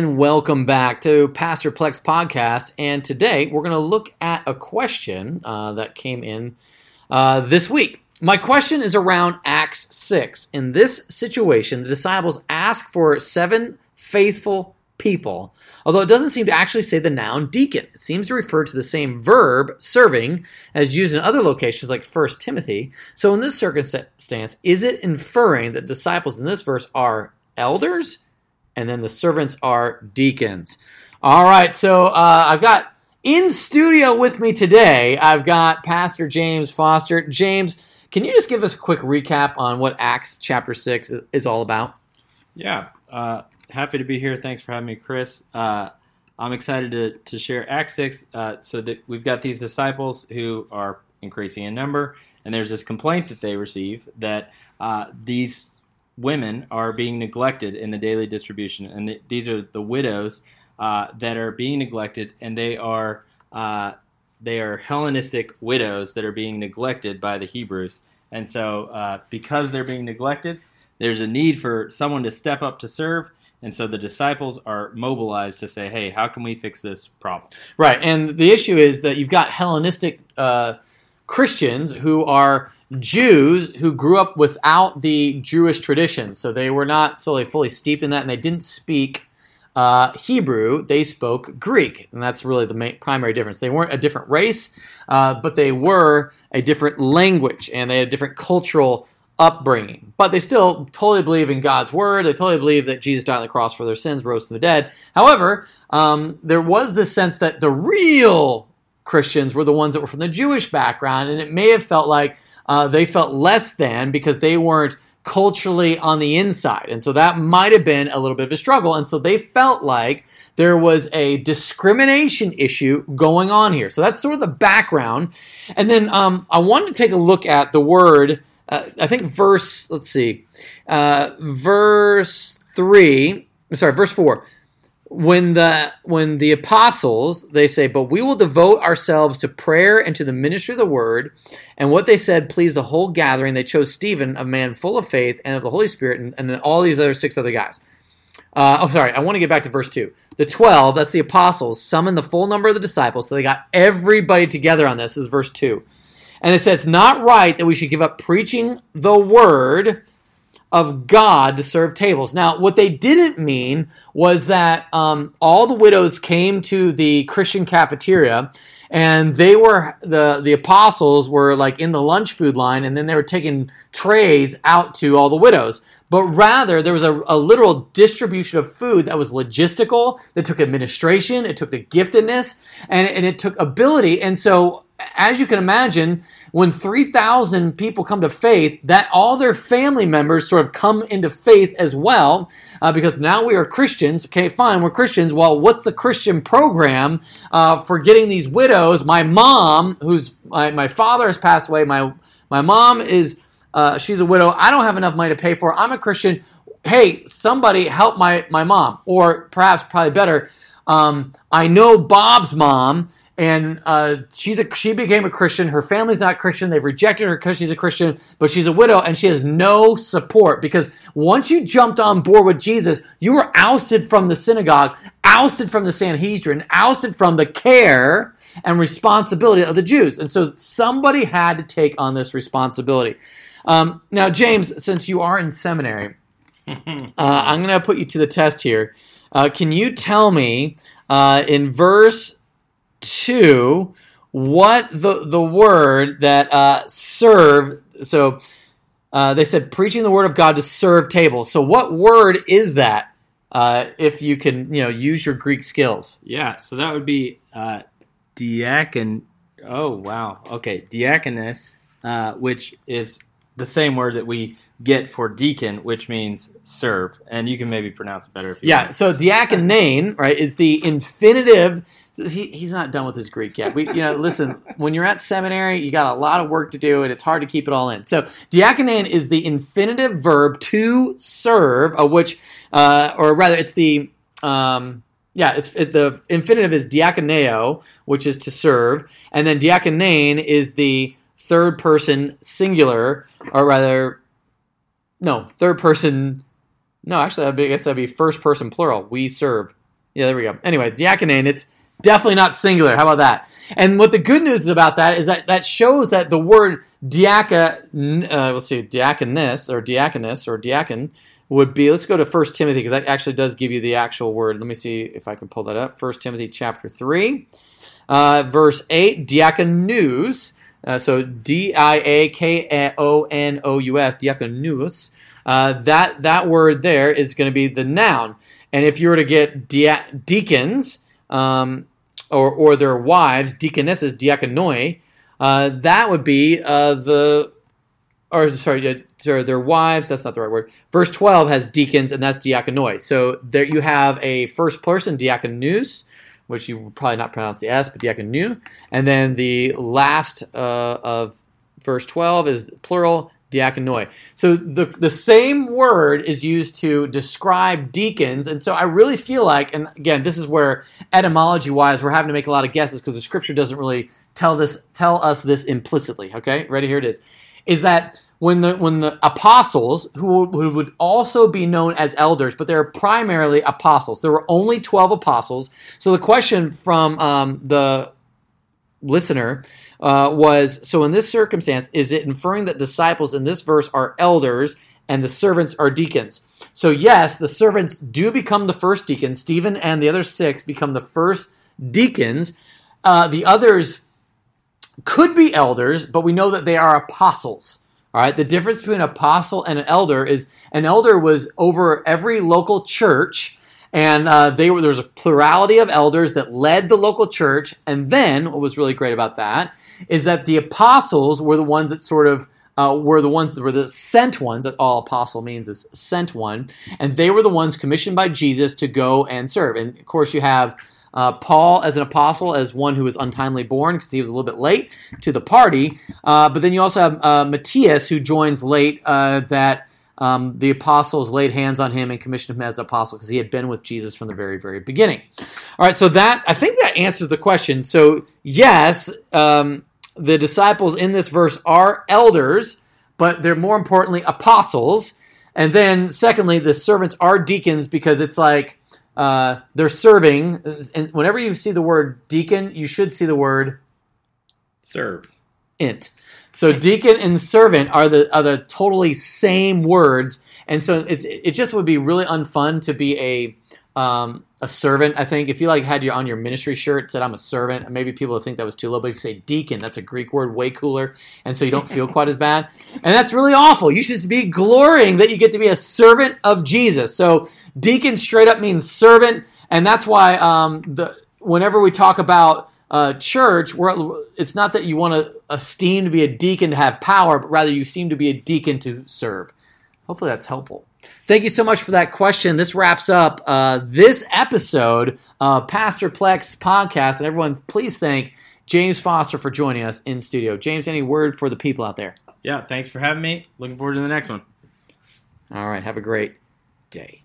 and welcome back to Pastor Plex Podcast. And today we're going to look at a question uh, that came in uh, this week. My question is around Acts 6. In this situation, the disciples ask for seven faithful people, although it doesn't seem to actually say the noun deacon. It seems to refer to the same verb, serving, as used in other locations like 1 Timothy. So in this circumstance, is it inferring that disciples in this verse are elders and then the servants are deacons? All right, so uh, I've got in studio with me today, I've got Pastor James Foster. James, can you just give us a quick recap on what Acts chapter 6 is all about? Yeah. Uh, happy to be here. Thanks for having me, Chris. Uh, I'm excited to, to share Acts 6. Uh, so that we've got these disciples who are increasing in number, and there's this complaint that they receive that uh, these women are being neglected in the daily distribution, and th- these are the widows uh, that are being neglected, and they are uh, they are Hellenistic widows that are being neglected by the Hebrews, and so uh, because they're being neglected, there's a need for someone to step up to serve and so the disciples are mobilized to say, hey, how can we fix this problem? Right. And the issue is that you've got Hellenistic uh, Christians who are Jews who grew up without the Jewish tradition. So they were not solely fully steeped in that, and they didn't speak uh, Hebrew, they spoke Greek, and that's really the main, primary difference. They weren't a different race, uh, but they were a different language, and they had a different cultural upbringing. But they still totally believe in God's word. They totally believe that Jesus died on the cross for their sins, rose from the dead. However, um, there was this sense that the real Christians were the ones that were from the Jewish background, and it may have felt like uh, they felt less than because they weren't culturally on the inside. And so that might have been a little bit of a struggle. And so they felt like there was a discrimination issue going on here. So that's sort of the background. And then um, I wanted to take a look at the word uh, I think verse, let's see, uh, verse three, sorry, verse four. When the when the apostles they say, but we will devote ourselves to prayer and to the ministry of the word, and what they said pleased the whole gathering. They chose Stephen, a man full of faith and of the Holy Spirit, and, and then all these other six other guys. Uh, oh, sorry. I want to get back to verse 2. The 12, that's the apostles, summoned the full number of the disciples. So they got everybody together on this, is verse 2. And it says it's not right that we should give up preaching the word of God to serve tables. Now, what they didn't mean was that um, all the widows came to the Christian cafeteria and they were the the apostles were like in the lunch food line and then they were taking trays out to all the widows. But rather there was a, a literal distribution of food that was logistical. That took administration it took the giftedness and, and it took ability. And so as you can imagine, when 3,000 people come to faith, that all their family members sort of come into faith as well, uh, because now we are Christians. Okay, fine, we're Christians. Well, what's the Christian program uh, for getting these widows? My mom, who's my, my father has passed away, my, my mom is, uh, she's a widow. I don't have enough money to pay for her. I'm a Christian. Hey, somebody help my, my mom. Or perhaps, probably better, um, I know Bob's mom and uh, she's a she became a Christian. Her family's not Christian. They've rejected her because she's a Christian, but she's a widow and she has no support because once you jumped on board with Jesus, you were ousted from the synagogue, ousted from the Sanhedrin, ousted from the care and responsibility of the Jews. And so somebody had to take on this responsibility. Um, now, James, since you are in seminary, uh, I'm going to put you to the test here. Uh, can you tell me uh, in verse to what the the word that uh, serve. So uh, they said preaching the word of God to serve tables. So what word is that? Uh, if you can, you know, use your Greek skills. Yeah, so that would be uh, diakon. Oh wow, okay, diakonus, uh, which is the same word that we get for deacon, which means serve, and you can maybe pronounce it better if you. Yeah, want. so diakonane, right, is the infinitive. He, he's not done with his Greek yet. We, you know, listen, when you're at seminary, you got a lot of work to do, and it's hard to keep it all in. So diakonane is the infinitive verb to serve, of which, uh, or rather, it's the. Um, yeah, it's it, the infinitive is diakoneo, which is to serve, and then diakonane is the third person singular, or rather, no, third person. No, actually, I guess that'd be first person plural. We serve. Yeah, there we go. Anyway, diaconate, it's definitely not singular. How about that? And what the good news is about that is that that shows that the word diacon, uh, let's see, diaconess or diaconus or diacon would be. Let's go to First Timothy because that actually does give you the actual word. Let me see if I can pull that up. First Timothy chapter three, uh, verse eight, diakonous. Uh, so D I A K O N O U S, diakonous. Uh, that that word there is going to be the noun. And if you were to get dia- deacons um, or or their wives, deaconesses, diakonoi, uh, that would be uh, the or sorry, uh, sorry, their wives. That's not the right word. Verse twelve has deacons, and that's diakonoi. So there you have a first person diakonous, which you will probably not pronounce the s, but diakonu. And then the last uh, of verse twelve is plural diakonoi. So the the same word is used to describe deacons, and so I really feel like, and again, this is where etymology wise we're having to make a lot of guesses because the scripture doesn't really tell this tell us this implicitly. Okay, ready? Here it is. Is that when the when the apostles who, who would also be known as elders, but they're primarily apostles. There were only twelve apostles. So the question from um, the listener uh, was so in this circumstance is it inferring that disciples in this verse are elders and the servants are deacons so yes the servants do become the first deacons stephen and the other six become the first deacons uh, the others could be elders but we know that they are apostles all right the difference between an apostle and an elder is an elder was over every local church and uh, they were there was a plurality of elders that led the local church. And then what was really great about that is that the apostles were the ones that sort of uh, were the ones that were the sent ones. That all apostle means is sent one, and they were the ones commissioned by Jesus to go and serve. And of course, you have. Uh, Paul as an apostle, as one who was untimely born because he was a little bit late to the party. Uh, but then you also have uh, Matthias who joins late uh, that um, the apostles laid hands on him and commissioned him as an apostle because he had been with Jesus from the very, very beginning. All right, so that I think that answers the question. So yes, um, the disciples in this verse are elders, but they're more importantly apostles. And then secondly, the servants are deacons because it's like uh, they're serving. And whenever you see the word deacon, you should see the word serve. Int. So deacon and servant are the are the totally same words, and so it's it just would be really unfun to be a um, a servant. I think if you like had your on your ministry shirt said I'm a servant, maybe people would think that was too low. But if you say deacon, that's a Greek word, way cooler, and so you don't feel quite as bad. And that's really awful. You should be glorying that you get to be a servant of Jesus. So deacon straight up means servant, and that's why um, the whenever we talk about uh, church, it's not that you want to esteem to be a deacon to have power, but rather you seem to be a deacon to serve. Hopefully that's helpful. Thank you so much for that question. This wraps up uh, this episode of Pastor Plex podcast. And everyone, please thank James Foster for joining us in studio. James, any word for the people out there? Yeah, thanks for having me. Looking forward to the next one. All right, have a great day.